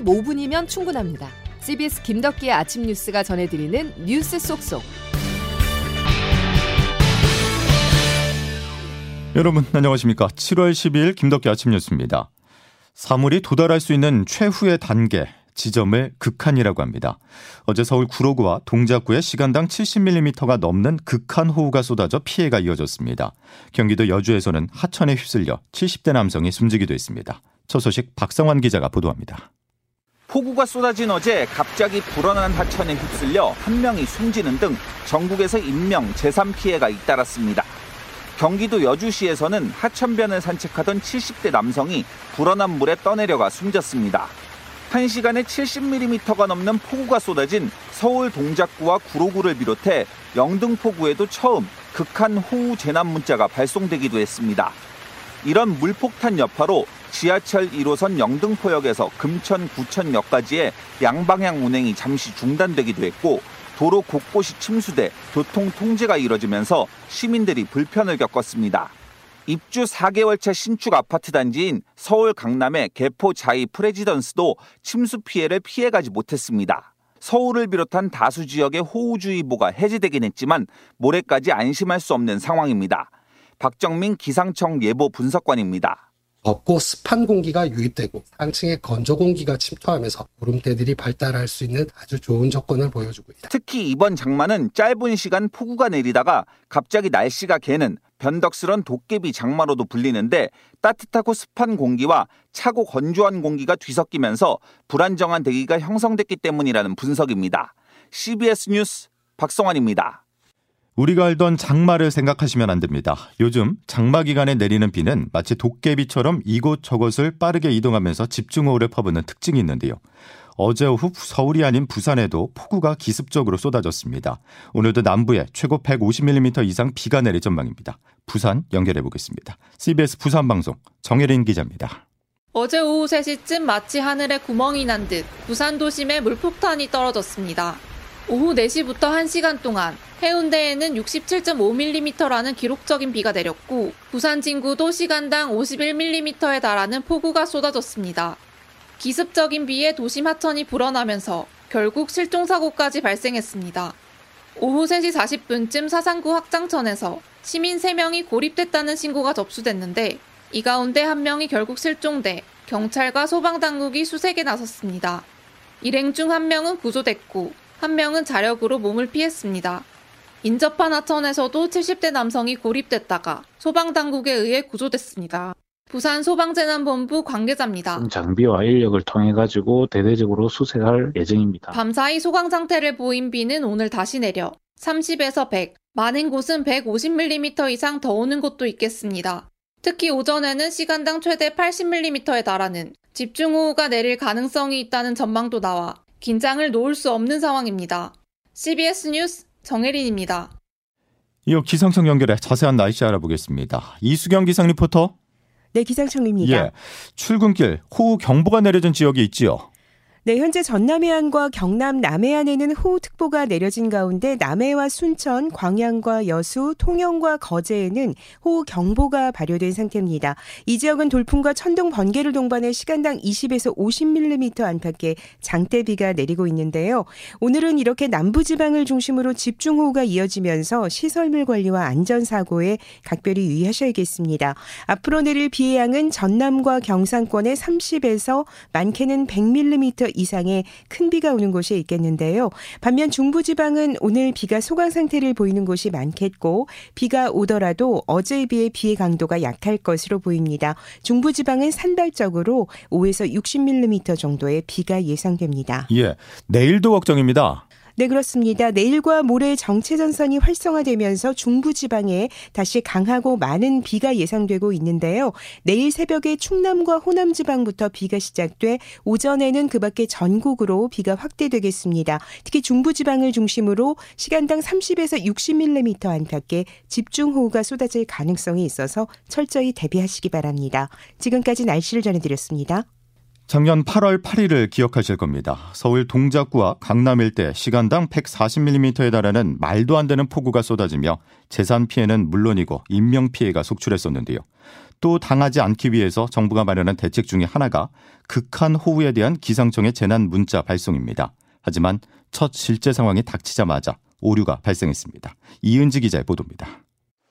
15분이면 충분합니다. CBS 김덕기의 아침 뉴스가 전해드리는 뉴스 속속. 여러분 안녕하십니까? 7월 12일 김덕기 아침 뉴스입니다. 사물이 도달할 수 있는 최후의 단계 지점을 극한이라고 합니다. 어제 서울 구로구와 동작구에 시간당 70mm가 넘는 극한 호우가 쏟아져 피해가 이어졌습니다. 경기도 여주에서는 하천에 휩쓸려 70대 남성이 숨지기도 했습니다. 첫 소식 박성환 기자가 보도합니다. 폭우가 쏟아진 어제 갑자기 불어난 하천에 휩쓸려 한 명이 숨지는 등 전국에서 인명, 재산 피해가 잇따랐습니다. 경기도 여주시에서는 하천변을 산책하던 70대 남성이 불어난 물에 떠내려가 숨졌습니다. 1시간에 70mm가 넘는 폭우가 쏟아진 서울 동작구와 구로구를 비롯해 영등포구에도 처음 극한 호우 재난 문자가 발송되기도 했습니다. 이런 물폭탄 여파로 지하철 1호선 영등포역에서 금천 구천역까지의 양방향 운행이 잠시 중단되기도 했고 도로 곳곳이 침수돼 교통 통제가 이뤄지면서 시민들이 불편을 겪었습니다. 입주 4개월 차 신축 아파트 단지인 서울 강남의 개포 자이 프레지던스도 침수 피해를 피해가지 못했습니다. 서울을 비롯한 다수 지역의 호우주의보가 해제되긴 했지만 모레까지 안심할 수 없는 상황입니다. 박정민 기상청 예보 분석관입니다. 덥고 습한 공기가 유입되고 상층에 건조 공기가 침투하면서 구름대들이 발달할 수 있는 아주 좋은 조건을 보여주고 있다. 특히 이번 장마는 짧은 시간 폭우가 내리다가 갑자기 날씨가 개는 변덕스런 도깨비 장마로도 불리는데 따뜻하고 습한 공기와 차고 건조한 공기가 뒤섞이면서 불안정한 대기가 형성됐기 때문이라는 분석입니다. CBS 뉴스 박성환입니다. 우리가 알던 장마를 생각하시면 안 됩니다. 요즘 장마 기간에 내리는 비는 마치 도깨비처럼 이곳저곳을 빠르게 이동하면서 집중호우를 퍼부는 특징이 있는데요. 어제 오후 서울이 아닌 부산에도 폭우가 기습적으로 쏟아졌습니다. 오늘도 남부에 최고 150mm 이상 비가 내릴 전망입니다. 부산 연결해 보겠습니다. CBS 부산 방송 정혜린 기자입니다. 어제 오후 3시쯤 마치 하늘에 구멍이 난 듯 부산 도심에 물폭탄이 떨어졌습니다. 오후 4시부터 1시간 동안 해운대에는 67.5mm라는 기록적인 비가 내렸고 부산 진구도 시간당 51mm에 달하는 폭우가 쏟아졌습니다. 기습적인 비에 도심 하천이 불어나면서 결국 실종사고까지 발생했습니다. 오후 3시 40분쯤 사상구 확장천에서 시민 3명이 고립됐다는 신고가 접수됐는데 이 가운데 한 명이 결국 실종돼 경찰과 소방당국이 수색에 나섰습니다. 일행 중 한 명은 구조됐고 한 명은 자력으로 몸을 피했습니다. 인접한 하천에서도 70대 남성이 고립됐다가 소방당국에 의해 구조됐습니다. 부산 소방재난본부 관계자입니다. 장비와 인력을 통해 가지고 대대적으로 수색할 예정입니다. 밤사이 소강 상태를 보인 비는 오늘 다시 내려 30에서 100, 많은 곳은 150mm 이상 더 오는 곳도 있겠습니다. 특히 오전에는 시간당 최대 80mm에 달하는 집중호우가 내릴 가능성이 있다는 전망도 나와 긴장을 놓을 수 없는 상황입니다. CBS 뉴스 정혜린입니다. 이어 기상청 연결해 자세한 날씨 알아보겠습니다. 이수경 기상 리포터. 네, 기상청입니다. 예, 출근길 호우 경보가 내려진 지역이 있지요. 네, 현재 전남 해안과 경남 남해안에는 호우특보가 내려진 가운데 남해와 순천, 광양과 여수, 통영과 거제에는 호우경보가 발효된 상태입니다. 이 지역은 돌풍과 천둥 번개를 동반해 시간당 20에서 50mm 안팎의 장대비가 내리고 있는데요. 오늘은 이렇게 남부지방을 중심으로 집중호우가 이어지면서 시설물 관리와 안전사고에 각별히 유의하셔야겠습니다. 앞으로 내릴 비의 양은 전남과 경상권에 30에서 많게는 100mm 이상의 큰 비가 오는 곳이 있겠는데요. 반면 중부지방은 오늘 비가 소강 상태를 보이는 곳이 많겠고 비가 오더라도 어제에 비해 비의 강도가 약할 것으로 보입니다. 중부지방은 산발적으로 5에서 60mm 정도의 비가 예상됩니다. 예, 내일도 걱정입니다. 네, 그렇습니다. 내일과 모레 정체 전선이 활성화되면서 중부 지방에 다시 강하고 많은 비가 예상되고 있는데요. 내일 새벽에 충남과 호남 지방부터 비가 시작돼 오전에는 그 밖에 전국으로 비가 확대되겠습니다. 특히 중부 지방을 중심으로 시간당 30에서 60mm 안팎의 집중호우가 쏟아질 가능성이 있어서 철저히 대비하시기 바랍니다. 지금까지 날씨를 전해드렸습니다. 작년 8월 8일을 기억하실 겁니다. 서울 동작구와 강남 일대 시간당 140mm에 달하는 말도 안 되는 폭우가 쏟아지며 재산 피해는 물론이고 인명 피해가 속출했었는데요. 또 당하지 않기 위해서 정부가 마련한 대책 중의 하나가 극한 호우에 대한 기상청의 재난 문자 발송입니다. 하지만 첫 실제 상황이 닥치자마자 오류가 발생했습니다. 이은지 기자의 보도입니다.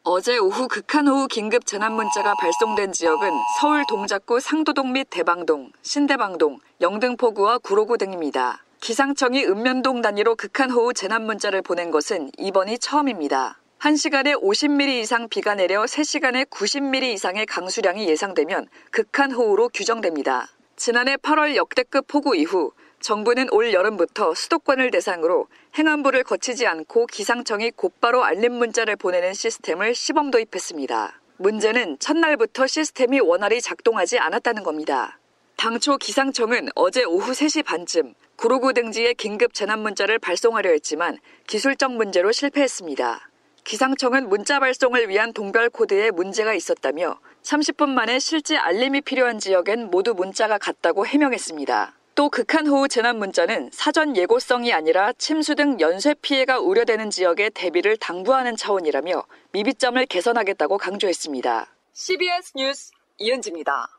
어제 오후 극한 호우 긴급 재난 문자가 발송된 지역은 서울 동작구 상도동 및 대방동, 신대방동, 영등포구와 구로구 등입니다. 기상청이 읍면동 단위로 극한 호우 재난 문자를 보낸 것은 이번이 처음입니다. 1시간에 50mm 이상 비가 내려 3시간에 90mm 이상의 강수량이 예상되면 극한 호우로 규정됩니다. 지난해 8월 역대급 폭우 이후 정부는 올 여름부터 수도권을 대상으로 행안부를 거치지 않고 기상청이 곧바로 알림 문자를 보내는 시스템을 시범 도입했습니다. 문제는 첫날부터 시스템이 원활히 작동하지 않았다는 겁니다. 당초 기상청은 어제 오후 3시 반쯤 구로구 등지에 긴급 재난 문자를 발송하려 했지만 기술적 문제로 실패했습니다. 기상청은 문자 발송을 위한 동별 코드에 문제가 있었다며 30분 만에 실제 알림이 필요한 지역엔 모두 문자가 갔다고 해명했습니다. 또 극한 호우 재난 문자는 사전 예고성이 아니라 침수 등 연쇄 피해가 우려되는 지역에 대비를 당부하는 차원이라며 미비점을 개선하겠다고 강조했습니다. CBS 뉴스 이은지입니다.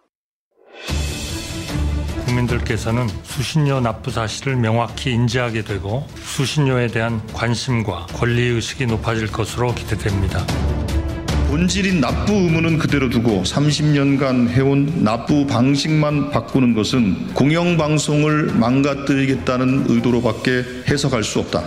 국민들께서는 수신료 납부 사실을 명확히 인지하게 되고 수신료에 대한 관심과 권리의식이 높아질 것으로 기대됩니다. 본질인 납부 의무는 그대로 두고 30년간 해온 납부 방식만 바꾸는 것은 공영방송을 망가뜨리겠다는 의도로밖에 해석할 수 없다.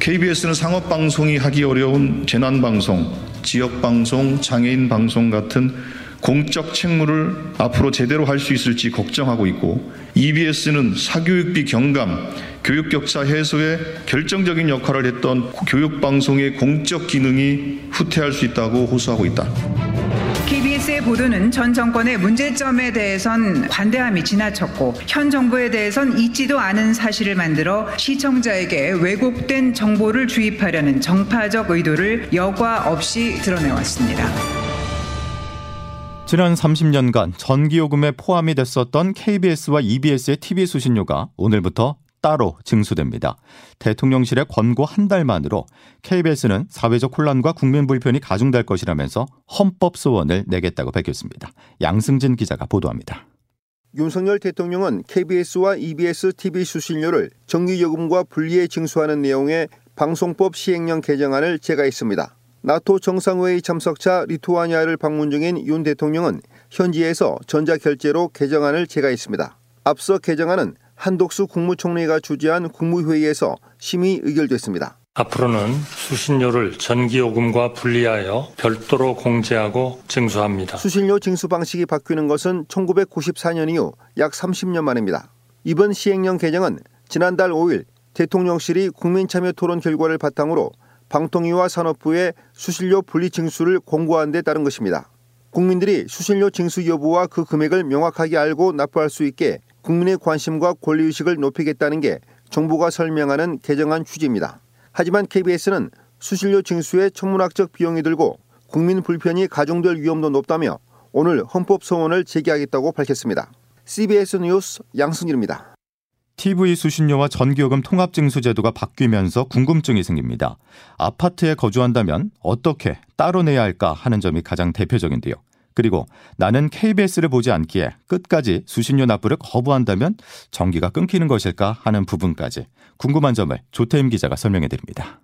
KBS는 상업방송이 하기 어려운 재난방송, 지역방송, 장애인방송 같은 공적 책무를 앞으로 제대로 할 수 있을지 걱정하고 있고 EBS는 사교육비 경감, 교육 격차 해소에 결정적인 역할을 했던 교육 방송의 공적 기능이 후퇴할 수 있다고 호소하고 있다. KBS의 보도는 전 정권의 문제점에 대해선 관대함이 지나쳤고 현 정부에 대해선 있지도 않은 사실을 만들어 시청자에게 왜곡된 정보를 주입하려는 정파적 의도를 여과 없이 드러내왔습니다. 지난 30년간 전기요금에 포함이 됐었던 KBS와 EBS의 TV 수신료가 오늘부터 따로 징수됩니다. 대통령실의 권고 한 달 만으로 KBS는 사회적 혼란과 국민 불편이 가중될 것이라면서 헌법 소원을 내겠다고 밝혔습니다. 양승진 기자가 보도합니다. 윤석열 대통령은 KBS와 EBS TV 수신료를 정기요금과 분리해 징수하는 내용의 방송법 시행령 개정안을 제가했습니다. 나토 정상회의 참석차 리투아니아를 방문 중인 윤 대통령은 현지에서 전자결제로 개정안을 제가했습니다. 앞서 개정안은 한독수 국무총리가 주재한 국무회의에서 심의 의결됐습니다. 앞으로는 수신료를 전기요금과 분리하여 별도로 공제하고 징수합니다. 수신료 징수 방식이 바뀌는 것은 1994년 이후 약 30년 만입니다. 이번 시행령 개정은 지난달 5일 대통령실이 국민참여 토론 결과를 바탕으로 방통위와 산업부에 수신료 분리 징수를 공고한 데 따른 것입니다. 국민들이 수신료 징수 여부와 그 금액을 명확하게 알고 납부할 수 있게 국민의 관심과 권리의식을 높이겠다는 게 정부가 설명하는 개정안 취지입니다. 하지만 KBS는 수신료 징수에 천문학적 비용이 들고 국민 불편이 가중될 위험도 높다며 오늘 헌법 소원을 제기하겠다고 밝혔습니다. CBS 뉴스 양승길입니다. TV 수신료와 전기요금 통합징수 제도가 바뀌면서 궁금증이 생깁니다. 아파트에 거주한다면 어떻게 따로 내야 할까 하는 점이 가장 대표적인데요. 그리고 나는 KBS를 보지 않기에 끝까지 수신료 납부를 거부한다면 전기가 끊기는 것일까 하는 부분까지 궁금한 점을 조태임 기자가 설명해 드립니다.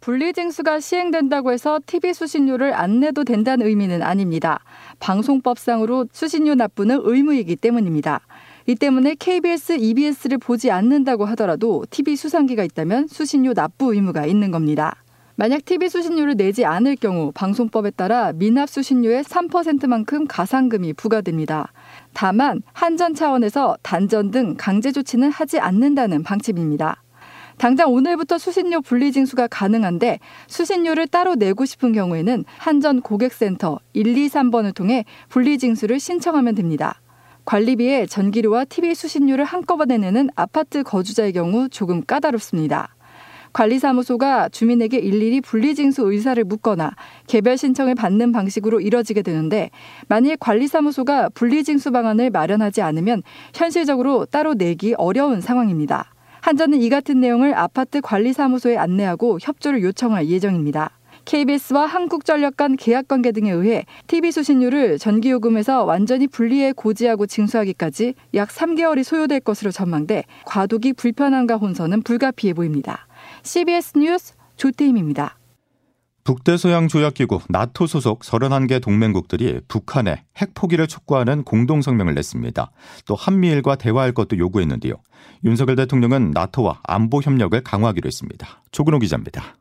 분리징수가 시행된다고 해서 TV 수신료를 안 내도 된다는 의미는 아닙니다. 방송법상으로 수신료 납부는 의무이기 때문입니다. 이 때문에 KBS, EBS를 보지 않는다고 하더라도 TV 수상기가 있다면 수신료 납부 의무가 있는 겁니다. 만약 TV 수신료를 내지 않을 경우 방송법에 따라 미납 수신료의 3%만큼 가상금이 부과됩니다. 다만 한전 차원에서 단전 등 강제 조치는 하지 않는다는 방침입니다. 당장 오늘부터 수신료 분리징수가 가능한데 수신료를 따로 내고 싶은 경우에는 한전 고객센터 123번을 통해 분리징수를 신청하면 됩니다. 관리비에 전기료와 TV 수신료를 한꺼번에 내는 아파트 거주자의 경우 조금 까다롭습니다. 관리사무소가 주민에게 일일이 분리징수 의사를 묻거나 개별 신청을 받는 방식으로 이뤄지게 되는데 만일 관리사무소가 분리징수 방안을 마련하지 않으면 현실적으로 따로 내기 어려운 상황입니다. 한전은 이 같은 내용을 아파트 관리사무소에 안내하고 협조를 요청할 예정입니다. KBS와 한국전력 간 계약 관계 등에 의해 TV 수신료를 전기요금에서 완전히 분리해 고지하고 징수하기까지 약 3개월이 소요될 것으로 전망돼 과도기 불편함과 혼선은 불가피해 보입니다. CBS 뉴스 조태임입니다. 북대서양 조약기구 나토 소속 31개 동맹국들이 북한에 핵 포기를 촉구하는 공동 성명을 냈습니다. 또 한미일과 대화할 것도 요구했는데요. 윤석열 대통령은 나토와 안보 협력을 강화하기로 했습니다. 조근호 기자입니다.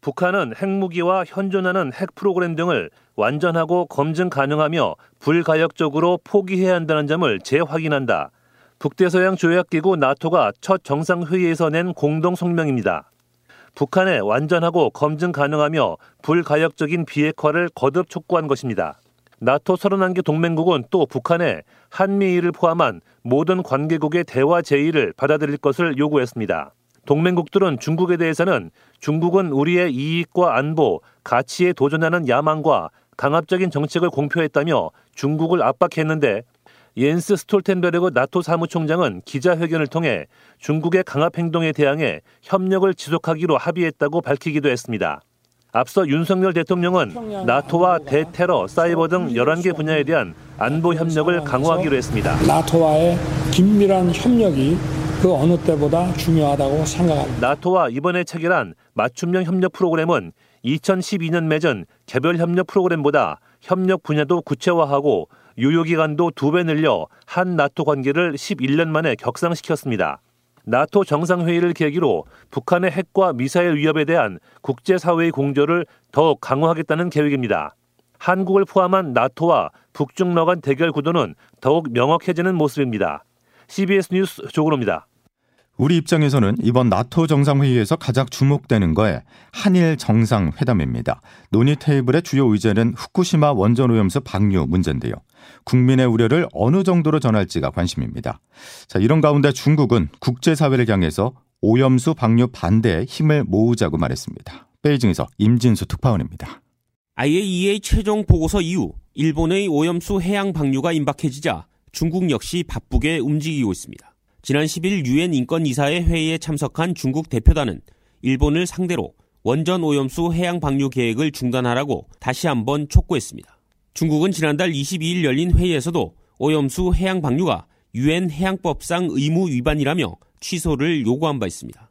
북한은 핵무기와 현존하는 핵 프로그램 등을 완전하고 검증 가능하며 불가역적으로 포기해야 한다는 점을 재확인한다. 북대서양 조약기구 나토가 첫 정상회의에서 낸 공동 성명입니다. 북한의 완전하고 검증 가능하며 불가역적인 비핵화를 거듭 촉구한 것입니다. 나토 31개 동맹국은 또 북한에 한미일을 포함한 모든 관계국의 대화 제의를 받아들일 것을 요구했습니다. 동맹국들은 중국에 대해서는 중국은 우리의 이익과 안보, 가치에 도전하는 야망과 강압적인 정책을 공표했다며 중국을 압박했는데 옌스 스톨텐베르그 나토 사무총장은 기자회견을 통해 중국의 강압 행동에 대항해 협력을 지속하기로 합의했다고 밝히기도 했습니다. 앞서 윤석열 대통령은 나토와 대테러, 사이버 등 11개 분야에 대한 안보 협력을 강화하기로 했습니다. 나토와의 긴밀한 협력이 그 어느 때보다 중요하다고 생각합니다. 나토와 이번에 체결한 맞춤형 협력 프로그램은 2012년 맺은 개별 협력 프로그램보다 협력 분야도 구체화하고 유효기간도 두 배 늘려 한 나토 관계를 11년 만에 격상시켰습니다. 나토 정상회의를 계기로 북한의 핵과 미사일 위협에 대한 국제사회의 공조를 더욱 강화하겠다는 계획입니다. 한국을 포함한 나토와 북중러 간 대결 구도는 더욱 명확해지는 모습입니다. CBS 뉴스 조근호입니다. 우리 입장에서는 이번 나토 정상회의에서 가장 주목되는 거에 한일 정상회담입니다. 논의 테이블의 주요 의제는 후쿠시마 원전 오염수 방류 문제인데요. 국민의 우려를 어느 정도로 전할지가 관심입니다. 자, 이런 가운데 중국은 국제사회를 향해서 오염수 방류 반대에 힘을 모으자고 말했습니다. 베이징에서 임진수 특파원입니다. IAEA 최종 보고서 이후 일본의 오염수 해양 방류가 임박해지자 중국 역시 바쁘게 움직이고 있습니다. 지난 10일 유엔 인권이사회 회의에 참석한 중국 대표단은 일본을 상대로 원전 오염수 해양 방류 계획을 중단하라고 다시 한번 촉구했습니다. 중국은 지난달 22일 열린 회의에서도 오염수 해양 방류가 유엔 해양법상 의무 위반이라며 취소를 요구한 바 있습니다.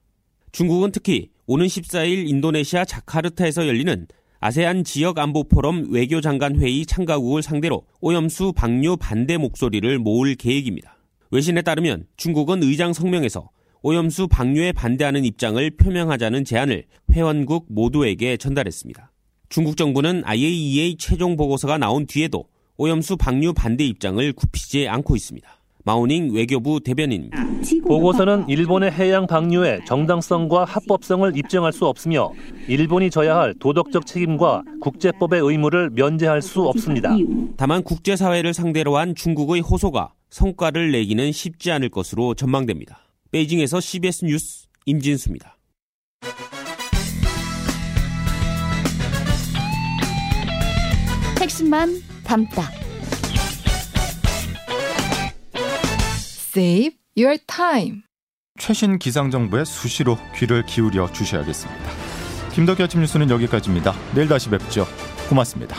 중국은 특히 오는 14일 인도네시아 자카르타에서 열리는 아세안 지역 안보 포럼 외교장관 회의 참가국을 상대로 오염수 방류 반대 목소리를 모을 계획입니다. 외신에 따르면 중국은 의장 성명에서 오염수 방류에 반대하는 입장을 표명하자는 제안을 회원국 모두에게 전달했습니다. 중국 정부는 IAEA 최종 보고서가 나온 뒤에도 오염수 방류 반대 입장을 굽히지 않고 있습니다. 마우닝 외교부 대변인입니다. 보고서는 일본의 해양 방류의 정당성과 합법성을 입증할 수 없으며 일본이 져야 할 도덕적 책임과 국제법의 의무를 면제할 수 없습니다. 다만 국제사회를 상대로 한 중국의 호소가 성과를 내기는 쉽지 않을 것으로 전망됩니다. 베이징에서 CBS 뉴스 임진수입니다. 핵심만 담다. Save your time. 최신 기상 정보에 수시로 귀를 기울여 주셔야겠습니다. 김덕기 아침 뉴스는 여기까지입니다. 내일 다시 뵙죠. 고맙습니다.